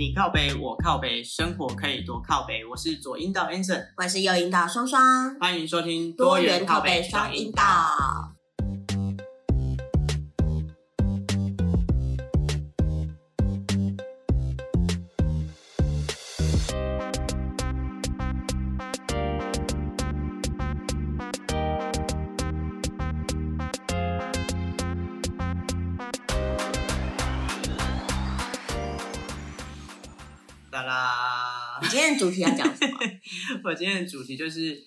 你靠北，我靠北，生活可以多靠北。我是左阴道 Anson，我是右阴道双双，欢迎收听多元靠北双阴道。今天的主题就是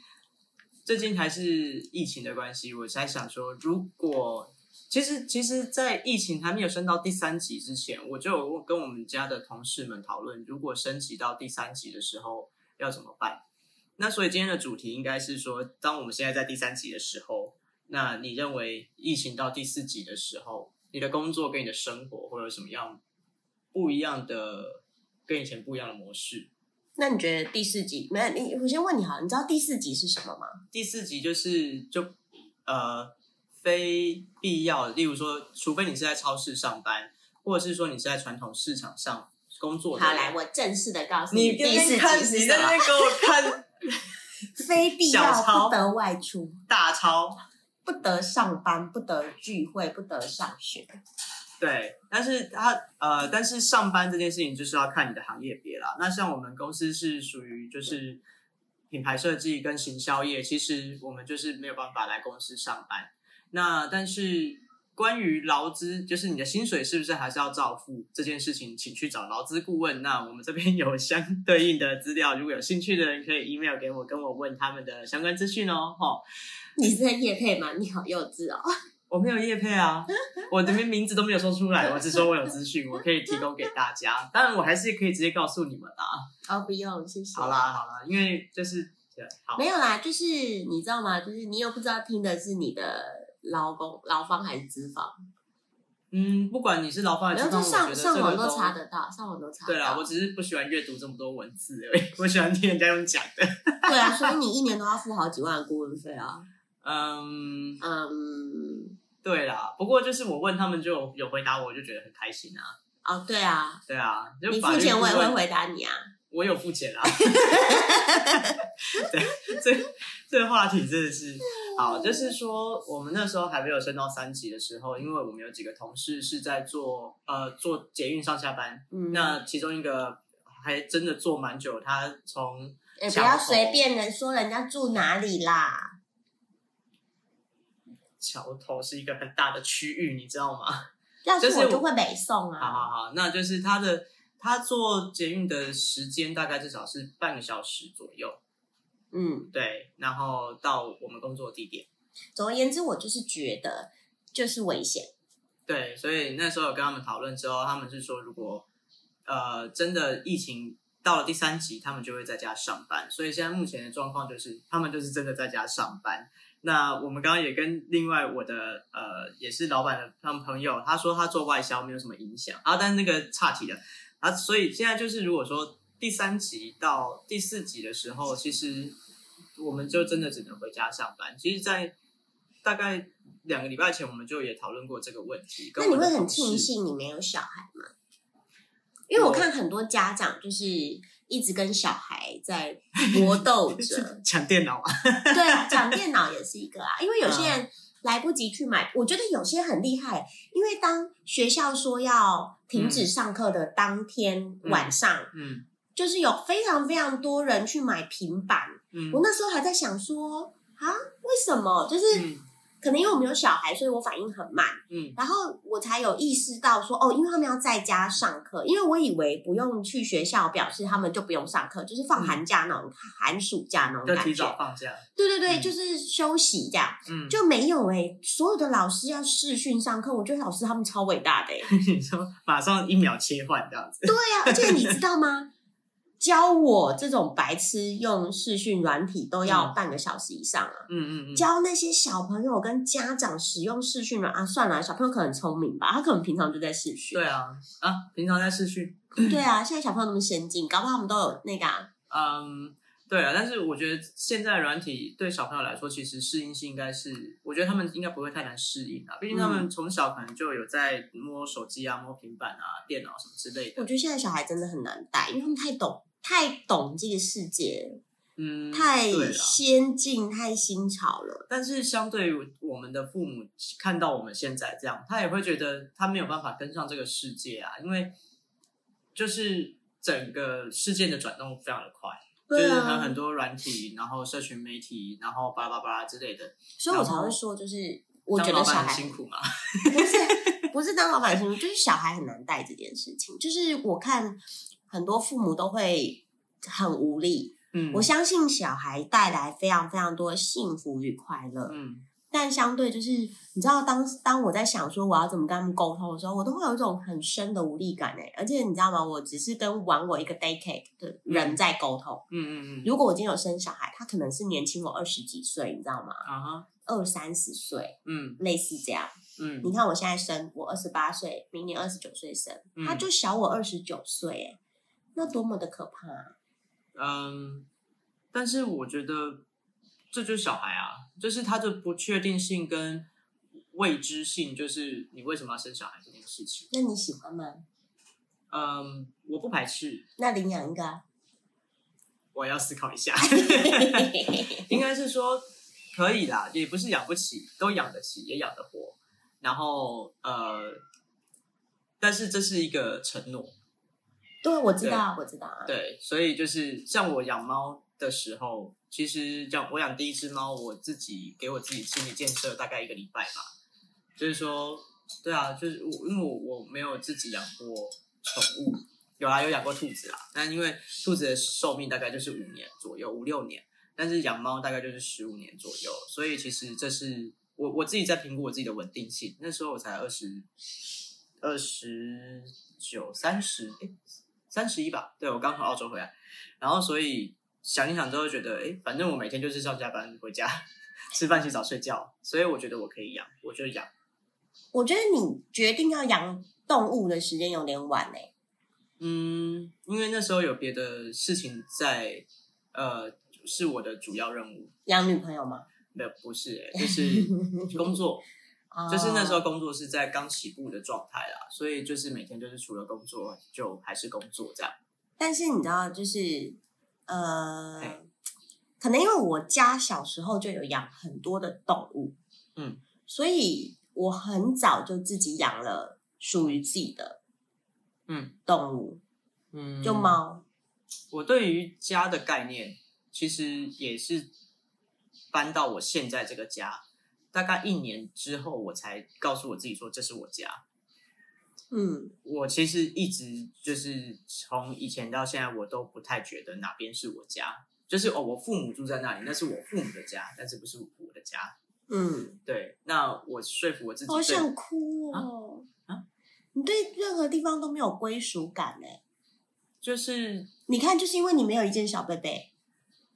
最近还是疫情的关系，我才想说，如果其实其实，在疫情还没有升到第三级之前，我就有跟我们家的同事们讨论，如果升级到第三级的时候要怎么办。那所以今天的主题应该是说，当我们现在在第三级的时候，那你认为疫情到第四级的时候，你的工作跟你的生活会有什么样不一样的，跟以前不一样的模式？那你觉得第四集没有？你我先问你好，你知道第四集是什么吗？第四集就是就呃非必要，例如说，除非你是在超市上班，或者是说你是在传统市场上工作的好，人。来，我正式的告诉你第四看集是什么你在那边？给我看 非必要不得外出，大超，不得上班，不得聚会，不得上学。对，但是他呃，但是上班这件事情就是要看你的行业别啦。那像我们公司是属于就是品牌设计跟行销业，其实我们就是没有办法来公司上班。那但是关于劳资，就是你的薪水是不是还是要照付这件事情，请去找劳资顾问。那我们这边有相对应的资料，如果有兴趣的人可以 email 给我，跟我问他们的相关资讯哦。哈，你是在夜配吗？你好幼稚哦！我没有业配啊，我这边名字都没有说出来，我只说我有资讯，我可以提供给大家。当然，我还是可以直接告诉你们啦。哦，不用，谢谢。好啦，好啦，因为就是好没有啦，就是你知道吗？就是你又不知道听的是你的劳工、劳方还是资方，嗯，不管你是劳方还是资方，我上上网都查得到，上网都查得到。对啦，我只是不喜欢阅读这么多文字而已，我喜欢听人家用讲的。对啊，所以你一年都要付好几万的顾问费啊。嗯，嗯，对啦，不过就是我问他们就有有回答我，我就觉得很开心啊。哦，对啊，对啊，就你付钱我也会回答你啊。我有付钱啦。对，这这个话题真的是好，就是说我们那时候还没有升到三级的时候，因为我们有几个同事是在做呃做捷运上下班，嗯，那其中一个还真的做蛮久，他从哎不要随便人说人家住哪里啦。桥头是一个很大的区域，你知道吗？要是是我我就会北宋好啊。好好好，那就是他的他做捷运的时间大概至少是半个小时左右，嗯，对，然后到我们工作地点。总而言之，我就是觉得就是危险。对，所以那时候有跟他们讨论之后，他们是说，如果呃真的疫情到了第三级，他们就会在家上班。所以现在目前的状况就是，他们就是真的在家上班。那我们刚刚也跟另外我的呃也是老板的他们朋友，他说他做外销没有什么影响啊，但是那个岔题了啊，所以现在就是如果说第三集到第四集的时候，其实我们就真的只能回家上班。其实，在大概两个礼拜前，我们就也讨论过这个问题。那你会很庆幸你没有小孩吗？因为我看很多家长就是一直跟小孩在搏斗 着，抢电脑啊？对啊，讲电脑也是一个啊，因为有些人来不及去买，我觉得有些很厉害，因为当学校说要停止上课的当天晚上，嗯就是有非常非常多人去买平板。嗯我那时候还在想说啊，为什么？就是嗯可能因为我没有小孩，所以我反应很慢，嗯然后我才有意识到说哦，因为他们要在家上课，因为我以为不用去学校，表示他们就不用上课，就是放寒假那种、寒暑假那种感就提早觉。放假。对对对，嗯就是休息这样。嗯，就没有哎、所有的老师要视讯上课，我觉得老师他们超伟大的哎、你说马上一秒切换这样子。对呀、而且你知道吗？教我这种白痴用视讯软体都要嗯半个小时以上啊！嗯嗯嗯，教那些小朋友跟家长使用视讯软啊，算了，小朋友可能很聪明吧，他可能平常就在视讯。对啊啊，平常在视讯。对啊，现在小朋友那么先进，搞不好他们都有那个、啊、嗯，对啊，但是我觉得现在软体对小朋友来说，其实适应性应该是，我觉得他们应该不会太难适应啊。毕竟他们从小可能就有在摸手机啊、摸平板啊、电脑什么之类的。我觉得现在小孩真的很难带，因为他们太懂太懂这个世界，嗯，太先进、太新潮了。但是相对于我们的父母看到我们现在这样，他也会觉得他没有办法跟上这个世界啊，因为就是整个事件的转动非常的快，就是对啊有很多软体，然后社群媒体，然后巴拉巴拉之类的。所以我才会说，就是我觉得小孩很辛苦嘛，不是不是当老板辛苦，就是小孩很难带这件事情。就是我看很多父母都会很无力，嗯，我相信小孩带来非常非常多的幸福与快乐，嗯但相对就是你知道当当我在想说我要怎么跟他们沟通的时候，我都会有一种很深的无力感哎。而且你知道吗？我只是跟玩我一个 day cake 的人在沟通。嗯嗯嗯，如果我今天有生小孩，他可能是年轻我二十几岁，你知道吗？啊哈，二三十岁，嗯类似这样。嗯你看我现在生，我二十八岁，明年二十九岁生，嗯他就小我二十九岁，哎，那多么的可怕、啊！嗯，但是我觉得这就是小孩啊，就是他的不确定性跟未知性，就是你为什么要生小孩这件事情。那你喜欢吗？嗯，我不排斥，那领养一个、啊，我要思考一下。应该是说可以啦，也不是养不起，都养得起，也养得活。然后呃，但是这是一个承诺，对，我知道，我知道啊。对，所以就是像我养猫的时候，其实养我养第一只猫，我自己给我自己心理建设大概一个礼拜吧。就是说，对啊，就是我因为我我没有自己养过宠物，有啊有养过兔子啊，但因为兔子的寿命大概就是五年左右，五六年，但是养猫大概就是十五年左右，所以其实这是我我自己在评估我自己的稳定性。那时候我才二十二十九、三十，哎，三十一吧。对我刚从澳洲回来，然后所以想一想之后觉得，哎，反正我每天就是上下班回家 吃饭、洗澡、睡觉，所以我觉得我可以养，我就养。我觉得你决定要养动物的时间有点晚欸、嗯，因为那时候有别的事情在，呃，是我的主要任务。养女朋友吗？没有，不是、欸，就是工作，就是那时候哦工作是在刚起步的状态啦，所以就是每天就是除了工作就还是工作这样。但是你知道，就是呃，可能因为我家小时候就有养很多的动物，嗯，所以我很早就自己养了属于自己的嗯动物，嗯就。猫。我对于家的概念，其实也是搬到我现在这个家，大概一年之后，我才告诉我自己说这是我家。嗯，我其实一直就是从以前到现在，我都不太觉得哪边是我家。就是哦，我父母住在那里，那是我父母的家，但是不是我的家。嗯，对，那我说服我自己好，想哭哦。啊啊你对任何地方都没有归属感哎。就是你看，就是因为你没有一件小贝贝，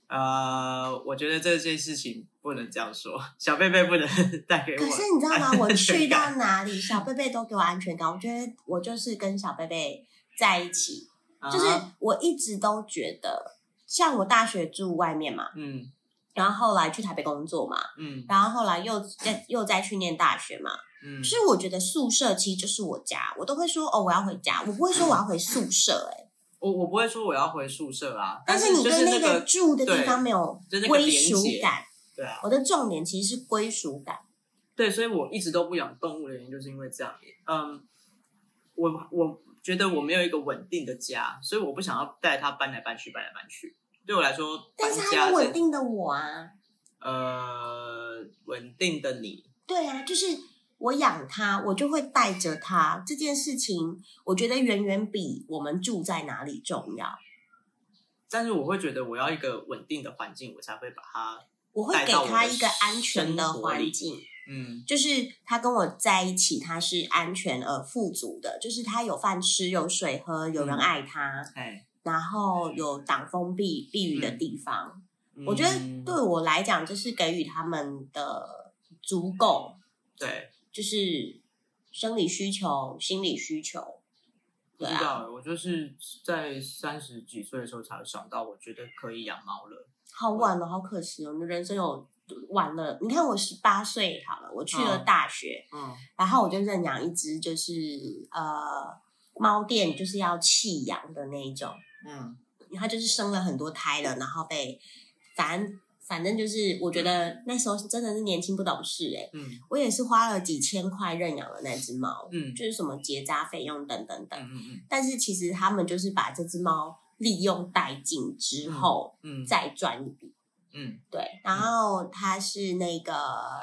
呃，我觉得这件事情不能这样说，小贝贝不能 带给我。可是你知道吗？我去到哪里，小贝贝都给我安全感。我觉得我就是跟小贝贝在一起，就是啊我一直都觉得，像我大学住外面嘛，嗯然后后来去台北工作嘛，嗯然后后来又再又再去念大学嘛，嗯，所以我觉得宿舍其实就是我家，我都会说哦我要回家，我不会说我要回宿舍、欸，我我不会说我要回宿舍啊，但是就是你对那个住的地方没有归属感。对啊，我的重点其实是归属感。对，所以我一直都不养动物的原因就是因为这样。嗯，我我觉得我没有一个稳定的家，所以我不想要带它搬来搬去，搬来搬去。对我来说，但是它有稳定的我啊，呃稳定的你，对啊，就是我养它，我就会带着它。这件事情，我觉得远远比我们住在哪里重要。但是我会觉得我要一个稳定的环境，我才会把它，我会给带到我的它一个安全的环境，嗯。就是他跟我在一起，他是安全而富足的，就是他有饭吃，有水喝，有人嗯。爱他，哎，然后有挡风避避雨的嗯。地方。我觉得嗯对我来讲，就是给予他们的足够，对，就是生理需求、心理需求。对啊，不知道，我就是在三十几岁的时候才想到，我觉得可以养猫了。好晚了，好可惜哦，你的人生有晚了。你看我十八岁好了，我去了嗯大学，嗯然后我就认养一只，就是呃猫店就是要弃养的那一种，嗯它就是生了很多胎了，然后被反正反正就是我觉得那时候真的是年轻不懂事诶、嗯我也是花了几千块认养了那只猫，嗯就是什么结扎费用等等等。嗯嗯但是其实他们就是把这只猫利用殆尽之后，嗯再赚一笔。嗯对，然后它是那个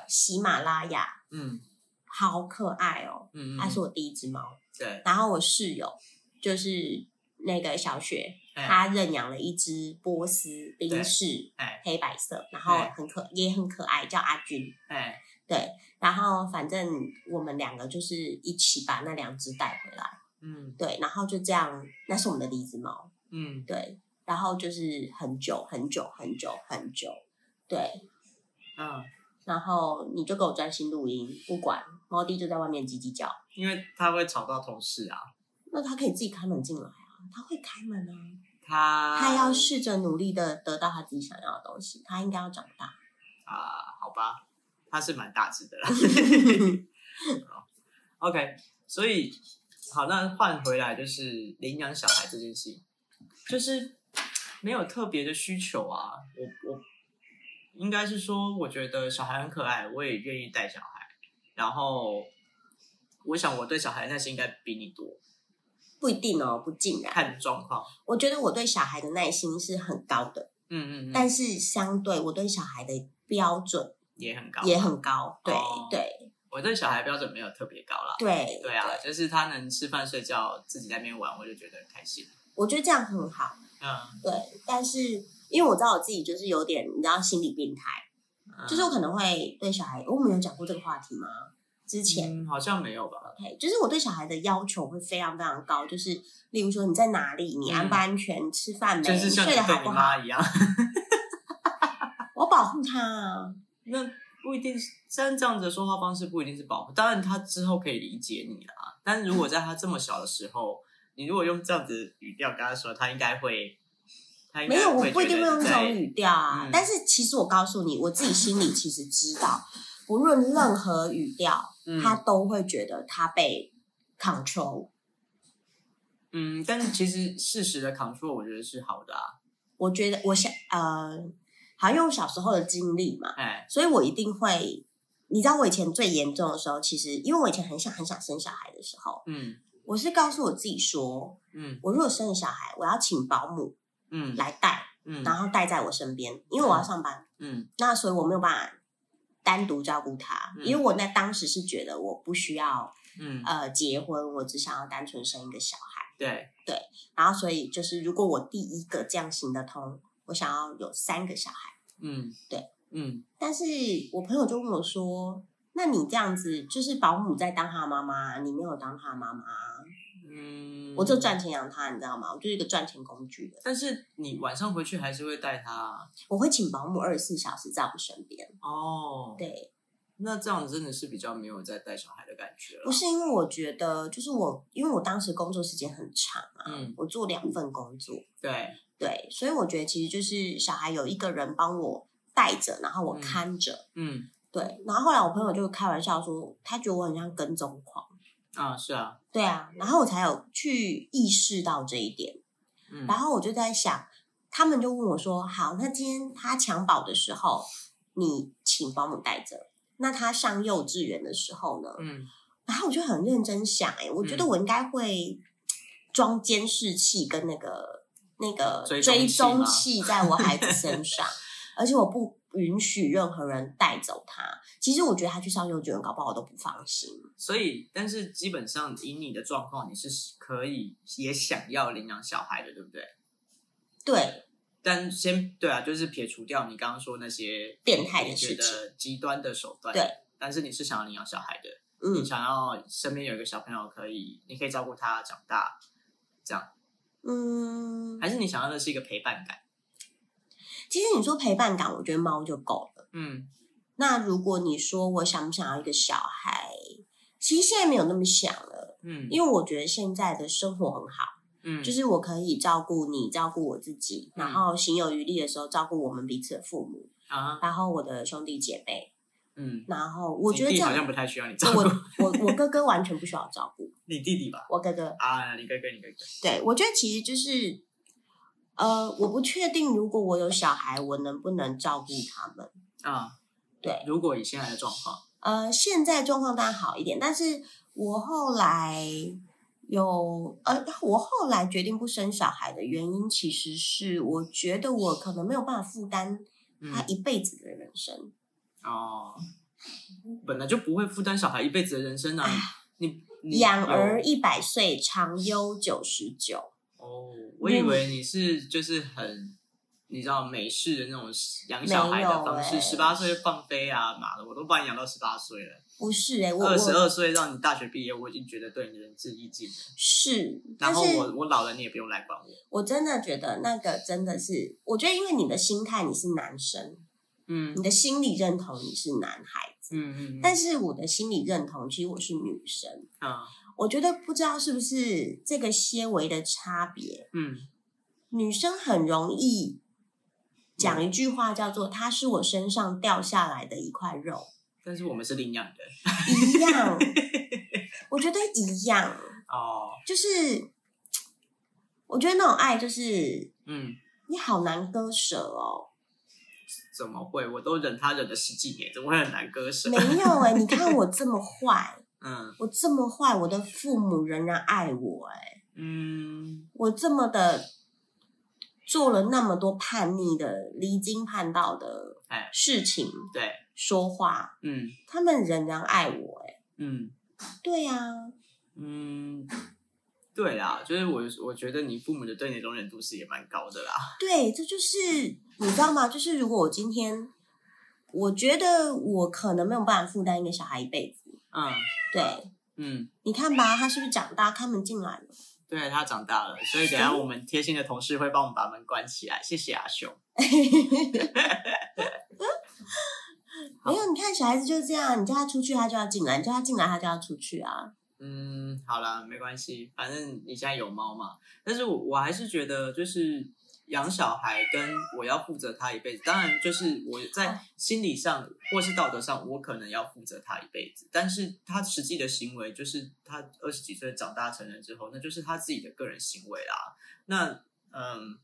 喜马拉雅，嗯好可爱哦，嗯，它是我第一只猫。对，然后我室友就是那个小雪，哎她认养了一只波斯冰室，哎。黑白色，然后哎很可也很可爱，叫阿军。哎。对，然后反正我们两个就是一起把那两只带回来，嗯。对，然后就这样，那是我们的第一只猫，嗯。对，然后就是很久很久很久很久，对，嗯，然后你就给我专心录音，不管猫弟就在外面叽叽叫，因为它会吵到同事啊，那他可以自己开门进来啊，他会开门啊，他他要试着努力的得到他自己想要的东西，他应该要长大。啊，好吧，他是蛮大只的啦。好 OK，所以好，那换回来就是领养小孩这件事情，就是没有特别的需求啊。我我应该是说，我觉得小孩很可爱，我也愿意带小孩。然后，我想我对小孩的耐心应该比你多，不一定哦，不尽然。看状况。我觉得我对小孩的耐心是很高的，嗯嗯嗯，但是相对我对小孩的标准也很高，也很高。对、哦对我对小孩标准没有特别高啦。对对啊，就是他能吃饭睡觉，自己在那边玩，我就觉得很开心。我觉得这样很好。嗯，对，但是因为我知道我自己就是有点，你知道心理病态，嗯就是我可能会对小孩，我们有讲过这个话题吗？之前。嗯，好像没有吧？OK，就是我对小孩的要求会非常非常高，就是例如说你在哪里，你安不安全，吃饭没，就是像你睡得好对你不好，妈一样，我保护他啊。那不一定是，虽然这样子的说话方式不一定是保护，当然他之后可以理解你啦。但是如果在他这么小的时候，你如果用这样子的语调跟他说，他应该会，他应该没有，我不一定会用这种语调啊。嗯但是其实我告诉你，我自己心里其实知道，不论任何语调，在，他嗯都会觉得他被 control。嗯，但是其实事实的 control 我觉得是好的啊，我觉得我想呃，好像因为我小时候的经历嘛，哎，所以我一定会。你知道我以前最严重的时候，其实因为我以前很想很想生小孩的时候，嗯。我是告诉我自己说，嗯。我如果生了小孩，我要请保姆嗯。来带，嗯。然后带在我身边，因为我要上班。嗯。那所以我没有办法单独照顾他，嗯。因为我那当时是觉得我不需要嗯，呃结婚，我只想要单纯生一个小孩。对。对，然后所以就是如果我第一个这样行得通，我想要有三个小孩。嗯对，嗯。但是我朋友就问我说：“那你这样子就是保姆在当他妈妈，你没有当他妈妈，嗯，我就赚钱养他，你知道吗？我就是一个赚钱工具的。但是你晚上回去还是会带他啊我会请保姆二十四小时在我身边。哦。对，那这样真的是比较没有在带小孩的感觉了。不是因为我觉得，就是我因为我当时工作时间很长啊，嗯我做两份工作，对，对，所以我觉得其实就是小孩有一个人帮我带着，然后我嗯看着。嗯对，然后后来我朋友就开玩笑说，他觉得我很像跟踪狂。啊，是啊，对啊，然后我才有去意识到这一点。嗯，然后我就在想，他们就问我说：“好，那今天他襁褓的时候，你请保姆带着。那他上幼稚园的时候呢？”嗯然后我就很认真想、欸，我觉得嗯我应该会装监视器跟那个那个追踪器在我孩子身上，而且我不允许任何人带走他。其实我觉得他去上幼稚园，搞不好我都不放心。所以，但是基本上以你的状况，你是可以也想要领养小孩的，对不对？对，但先对啊，就是撇除掉你刚刚说那些变态的觉事情得极端的手段，对。但是你是想要领养小孩的，嗯你，想要身边有一个小朋友可以，你可以照顾他长大，这样，嗯，还是你想要的是一个陪伴感？其实你说陪伴感，我觉得猫就够了。嗯那如果你说我想不想要一个小孩，其实现在没有那么想了。嗯因为我觉得现在的生活很好，嗯，就是我可以照顾你，照顾我自己，嗯然后行有余力的时候照顾我们彼此的父母，啊，然后我的兄弟姐妹，嗯，然后我觉得这样，你好像不太需要你照顾我，我我哥哥完全不需要照顾，你弟弟吧？我哥哥，啊，你哥哥，你哥哥，对我觉得其实就是，呃，我不确定如果我有小孩，我能不能照顾他们。啊，对，如果以现在的状况，呃，现在状况当然好一点，但是我后来有呃，我后来决定不生小孩的原因，其实是我觉得我可能没有办法负担他嗯，一辈子的人生。哦，本来就不会负担小孩一辈子的人生啊，你养儿一百岁，长忧九十九。哦，我以为你是就是很，你知道美式的那种养小孩的方式，十八岁放飞啊，妈的，我都把你养到十八岁了，不是哎、我我二十二岁让你大学毕业，我已经觉得对你仁至义尽了。是，然后我我老了，你也不用来管我。我真的觉得那个真的是，我觉得因为你的心态你是男生，嗯你的心理认同你是男孩子，嗯嗯，但是我的心理认同其实我是女生。啊我觉得不知道是不是这个些微的差别，嗯女生很容易讲一句话叫做“她是我身上掉下来的一块肉但是我们是领养的”，一样，我觉得一样，哦，就是我觉得那种爱就是嗯，你好难割舍哦。怎么会？我都忍他忍了十几年，怎么会很难割舍？没有哎、你看我这么坏，嗯。我这么坏，我的父母仍然爱我哎、嗯。我这么的做了那么多叛逆的、离经叛道的哎事情、对，说话，嗯他们仍然爱我哎、嗯。对呀、嗯，对啦，就是我我觉得你父母的对你的容忍度是也蛮高的啦。对，这就是你知道吗？就是如果我今天，我觉得我可能没有办法负担一个小孩一辈子，嗯对，嗯，你看吧，他是不是长大，开门进来了？对他长大了，所以等下我们贴心的同事会帮我们把门关起来，谢谢阿雄。好没有，你看小孩子就是这样，你叫他出去，他就要进来；你叫他进来，他就要出去啊。嗯，好啦，没关系，反正你现在有猫嘛。但是我我还是觉得，就是养小孩跟我要负责他一辈子，当然就是我在心理上或是道德上，我可能要负责他一辈子。但是他实际的行为，就是他二十几岁长大成人之后，那就是他自己的个人行为啦。那嗯，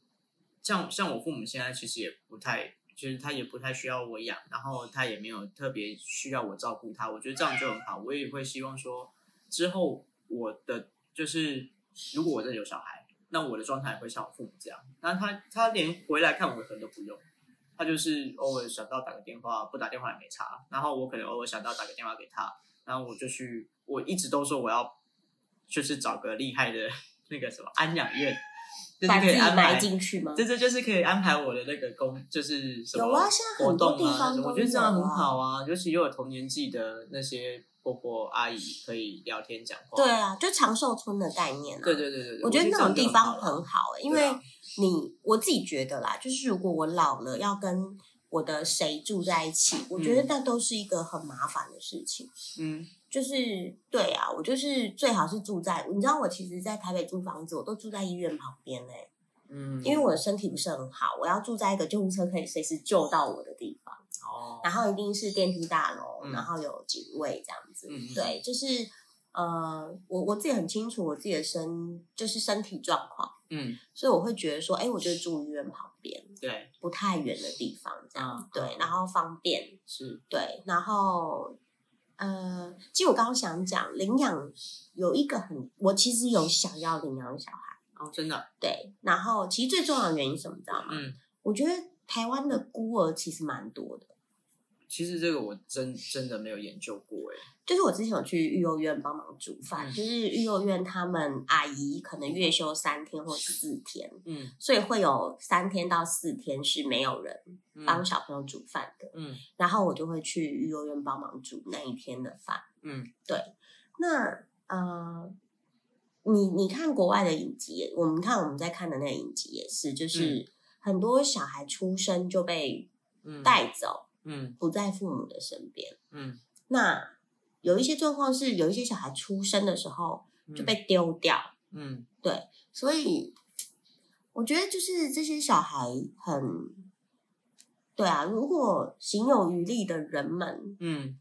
像像我父母现在其实也不太。就是他也不太需要我养，然后他也没有特别需要我照顾他，我觉得这样就很好。我也会希望说，之后我的就是，如果我真的有小孩，那我的状态也会像我父母这样。那他他连回来看我可能都不用，他就是偶尔想到打个电话，不打电话也没差。然后我可能偶尔想到打个电话给他，然后我就去，我一直都说我要就是找个厉害的 那个什么安养院，就是可以安排。进去吗？这这就是可以安排我的那个工，就是什么有啊现在活很多动啊我觉得这样很好啊。尤其又有同年纪的那些伯伯阿姨可以聊天讲话。对啊，就长寿村的概念啊。对对对对对，我觉得那种地方很好。欸，因为你我自己觉得啦，就是如果我老了要跟我的谁住在一起，我觉得嗯那都是一个很麻烦的事情。嗯就是对啊，我就是最好是住在，你知道我其实，在台北租房子，我都住在医院旁边嘞、嗯，因为我的身体不是很好，我要住在一个救护车可以随时救到我的地然后一定是电梯大楼，嗯然后有警卫这样子。嗯。嗯对，就是呃，我我自己很清楚我自己的身就是身体状况，嗯。所以我会觉得说，哎，我就住医院旁边，对不太远的地方，这样、嗯对嗯，然后方便，是。对，然后呃，其实我刚刚想讲领养有一个很，我其实有想要领养小孩，哦，真的？对，然后其实最重要的原因是什么，你知道吗？嗯，我觉得台湾的孤儿其实蛮多的，其实这个我真真的没有研究过哎。就是我之前有去育幼院帮忙煮饭，嗯就是育幼院他们阿姨可能月休三天或四天，嗯所以会有三天到四天是没有人嗯帮小朋友煮饭的，嗯然后我就会去育幼院帮忙煮那一天的饭。嗯对那呃，你你看国外的影集，我们看我们在看的那个影集也是，就是很多小孩出生就被嗯，带走，嗯不在父母的身边。嗯那有一些状况是，有一些小孩出生的时候，就被丢掉。嗯对所以我觉得就是这些小孩很，对啊，如果行有余力的人们，嗯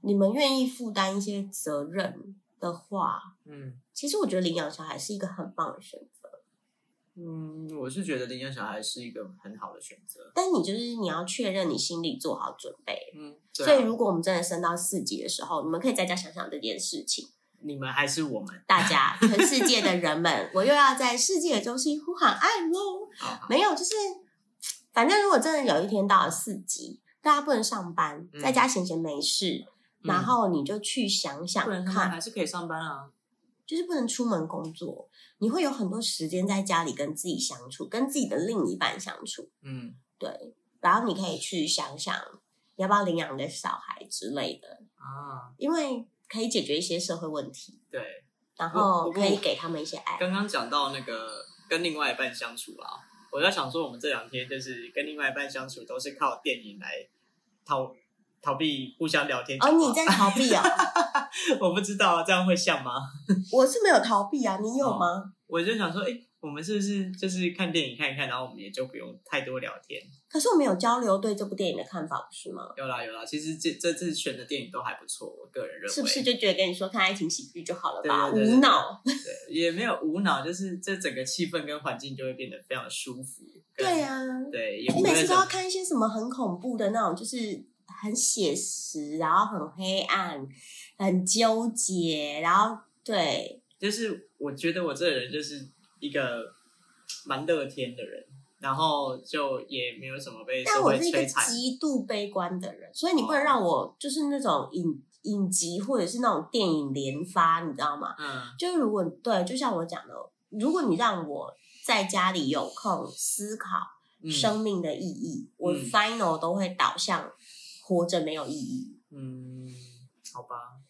你们愿意负担一些责任的话，嗯其实我觉得领养小孩是一个很棒的选择。嗯，我是觉得领养小孩是一个很好的选择。但你就是你要确认你心里做好准备。嗯，啊所以如果我们真的升到四级的时候，你们可以在家想想这件事情。你们还是我们，大家，全世界的人们，我又要在世界的中心呼喊爱喽！没有，就是反正如果真的有一天到了四级，大家不能上班，嗯在家闲闲没事，嗯然后你就去想想看，还是可以上班啊。就是不能出门工作，你会有很多时间在家里跟自己相处，跟自己的另一半相处，嗯。对，然后你可以去想想你要不要领养你的小孩之类的，啊，因为可以解决一些社会问题，对，然后可以给他们一些爱。刚刚讲到那个跟另外一半相处啊，我在想说，我们这两天就是跟另外一半相处，都是靠电影来逃逃避互相聊天。哦，你在逃避哦？我不知道啊，这样会像吗？我是没有逃避啊，你有哦吗？我就想说，哎、我们是不是就是看电影看一看，然后我们也就不用太多聊天？可是我们有交流对这部电影的看法，不是吗？有啦有啦，其实这这次选的电影都还不错，我个人认为是不是就觉得跟你说看爱情喜剧就好了吧？对对对对无脑。对，也没有无脑，就是这整个气氛跟环境就会变得非常舒服。跟对啊，对，也你每次都要看一些什么很恐怖的那种，就是很写实，然后很黑暗，很纠结，然后对，就是我觉得我这个人就是一个蛮乐天的人，然后就也没有什么被社会但我是一个。极度悲观的人，所以你不能让我就是那种影影集或者是那种电影连发，你知道吗？嗯就是如果对，就像我讲的，如果你让我在家里有空思考嗯生命的意义，我嗯 final 都会导向活着没有意义。嗯，好吧，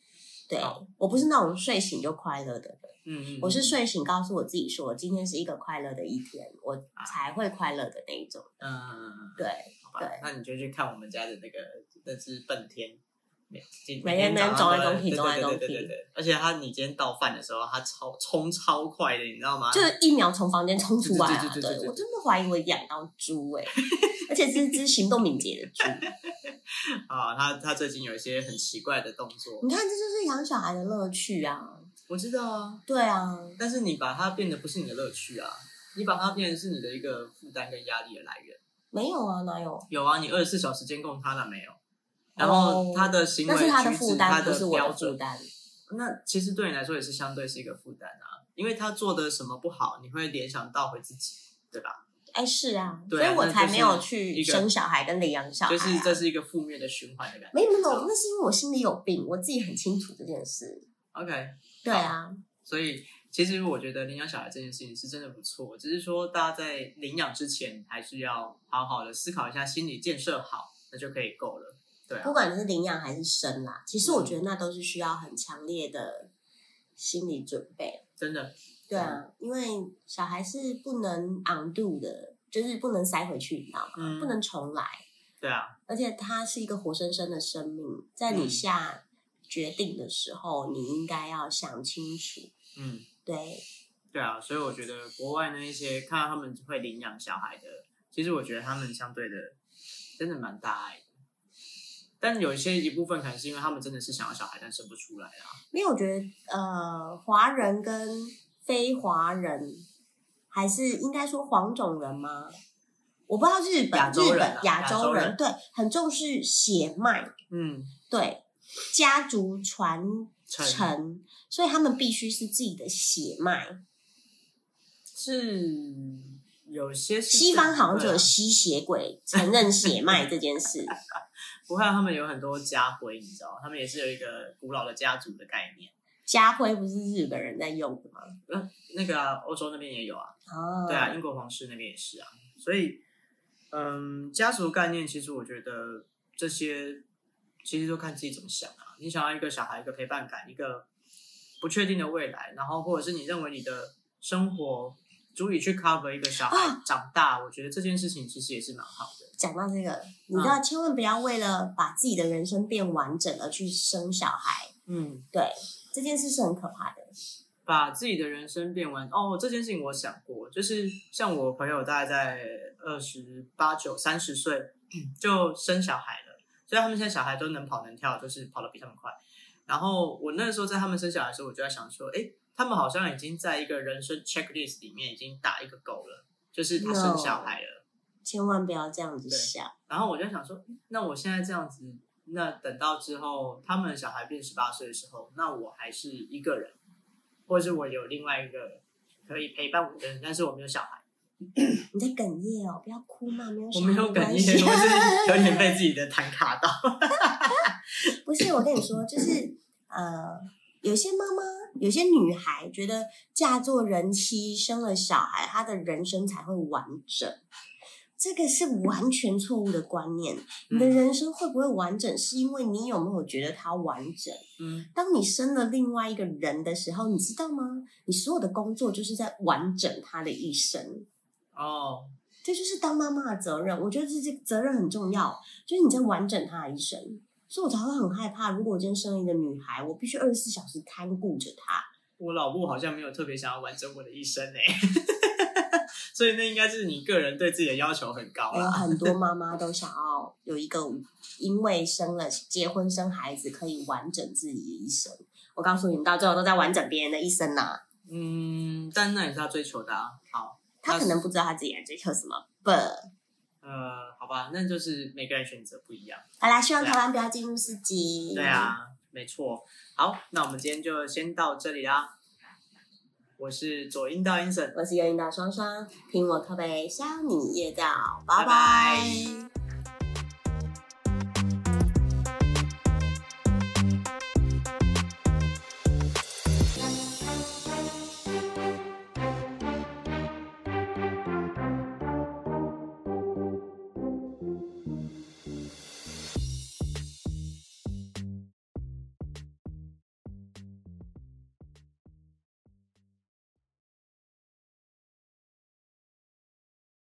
对我不是那种睡醒就快乐的人，嗯嗯，我是睡醒告诉我自己说，今天是一个快乐的一天，我才会快乐的那一种。嗯，嗯对，好吧对，那你就去看我们家的那个那只笨天。每每天早上走来都在走来走去对对对对对对，而且他你今天倒饭的时候，他超冲超快的，你知道吗？就是一秒从房间冲出来啊！对对对对对对我真的怀疑我养到猪哎、而且是只行动敏捷的猪。啊，他他最近有一些很奇怪的动作，你看，这就是养小孩的乐趣啊！我知道啊，对啊，但是你把它变得不是你的乐趣啊，你把它变成是你的一个负担跟压力的来源。没有啊，哪有？有啊，你二十四小时监控他了没有？然后他的行为哦那是他的举止负担，他不是我标准，的负担。那其实对你来说也是相对是一个负担啊，因为他做的什么不好，你会联想到回自己，对吧？哎，是啊，所以我才没有去生小孩跟领养小孩、就啊。是这是一个负面的循环的感觉。没有没有，那是因为我心里有病，我自己很清楚这件事。OK，对啊，所以其实我觉得领养小孩这件事情是真的不错，只是说大家在领养之前还是要好好的思考一下，心理建设好，那就可以够了。对啊不，管是领养还是生啦，其实我觉得那都是需要很强烈的心理准备。真的，对啊，因为小孩是不能 undo 的，就是不能塞回去，你知道吗？嗯不能重来，对啊，而且他是一个活生生的生命，在你嗯下决定的时候，你应该要想清楚。嗯，对，对啊，所以我觉得国外那一些看到他们会领养小孩的，其实我觉得他们相对的真的蛮大爱的。但有一些一部分可能是因为他们真的是想要小孩，但生不出来啊。因为我觉得呃，华人跟非华人，还是应该说黄种人吗？我不知道日本，亚洲人啊日本亚亚洲人对很重视血脉，嗯，对家族传承承，所以他们必须是自己的血脉。是有些是西方好像就有吸血鬼承认血脉这件事，不过他们有很多家徽，你知道，他们也是有一个古老的家族的概念。家徽不是日本人在用的吗？嗯，那个啊，欧洲那边也有啊，哦，对啊，英国皇室那边也是啊。所以，嗯，家族概念其实我觉得这些其实都看自己怎么想啊。你想要一个小孩一个陪伴感，一个不确定的未来，然后或者是你认为你的生活足以去 cover 一个小孩啊长大，我觉得这件事情其实也是蛮好的。讲到这个，你嗯知道，千万不要为了把自己的人生变完整而去生小孩，嗯，对这件事是很可怕的。把自己的人生变完哦，这件事情我想过，就是像我朋友大概在二十八九、三十岁就生小孩了，所以他们现在小孩都能跑能跳，就是跑得比他们快。然后我那时候在他们生小孩的时候，我就在想说，哎，他们好像已经在一个人生 checklist 里面已经打一个勾了，就是他生小孩了。千万不要这样子想。然后我就想说，那我现在这样子，那等到之后他们小孩变十八岁的时候，那我还是一个人。或者是我有另外一个可以陪伴我的人，但是我没有小孩。你在哽咽哦，不要哭嘛，没有。我没有哽咽，我是有点被自己的痰卡到。不是，我跟你说，就是呃，有些妈妈，有些女孩觉得嫁做人妻，生了小孩，她的人生才会完整。这个是完全错误的观念。你的人生会不会完整，是因为你有没有觉得它完整？嗯，当你生了另外一个人的时候，你知道吗？你所有的工作就是在完整他的一生。哦，这就是当妈妈的责任。我觉得这这责任很重要，就是你在完整他的一生。所以我才会很害怕，如果我今天生了一个女孩，我必须二十四小时看顾着她。我老婆好像没有特别想要完整我的一生呢。所以那应该是你个人对自己的要求很高有很多 妈妈都想要有一个，因为生了结婚生孩子可以完整自己的一生。我告诉你们，到最后都在完整别人的一生呐。嗯，但那也是他追求的啊。好，他可能不知道他自己在追求什么。不，呃，好吧，那就是每个人选择不一样。好啦，希望台湾不要进入四级。对啊，没错。好，那我们今天就先到这里啦。我是左阴道阴神，我是右阴道双双，听我靠背，笑你夜道，拜拜。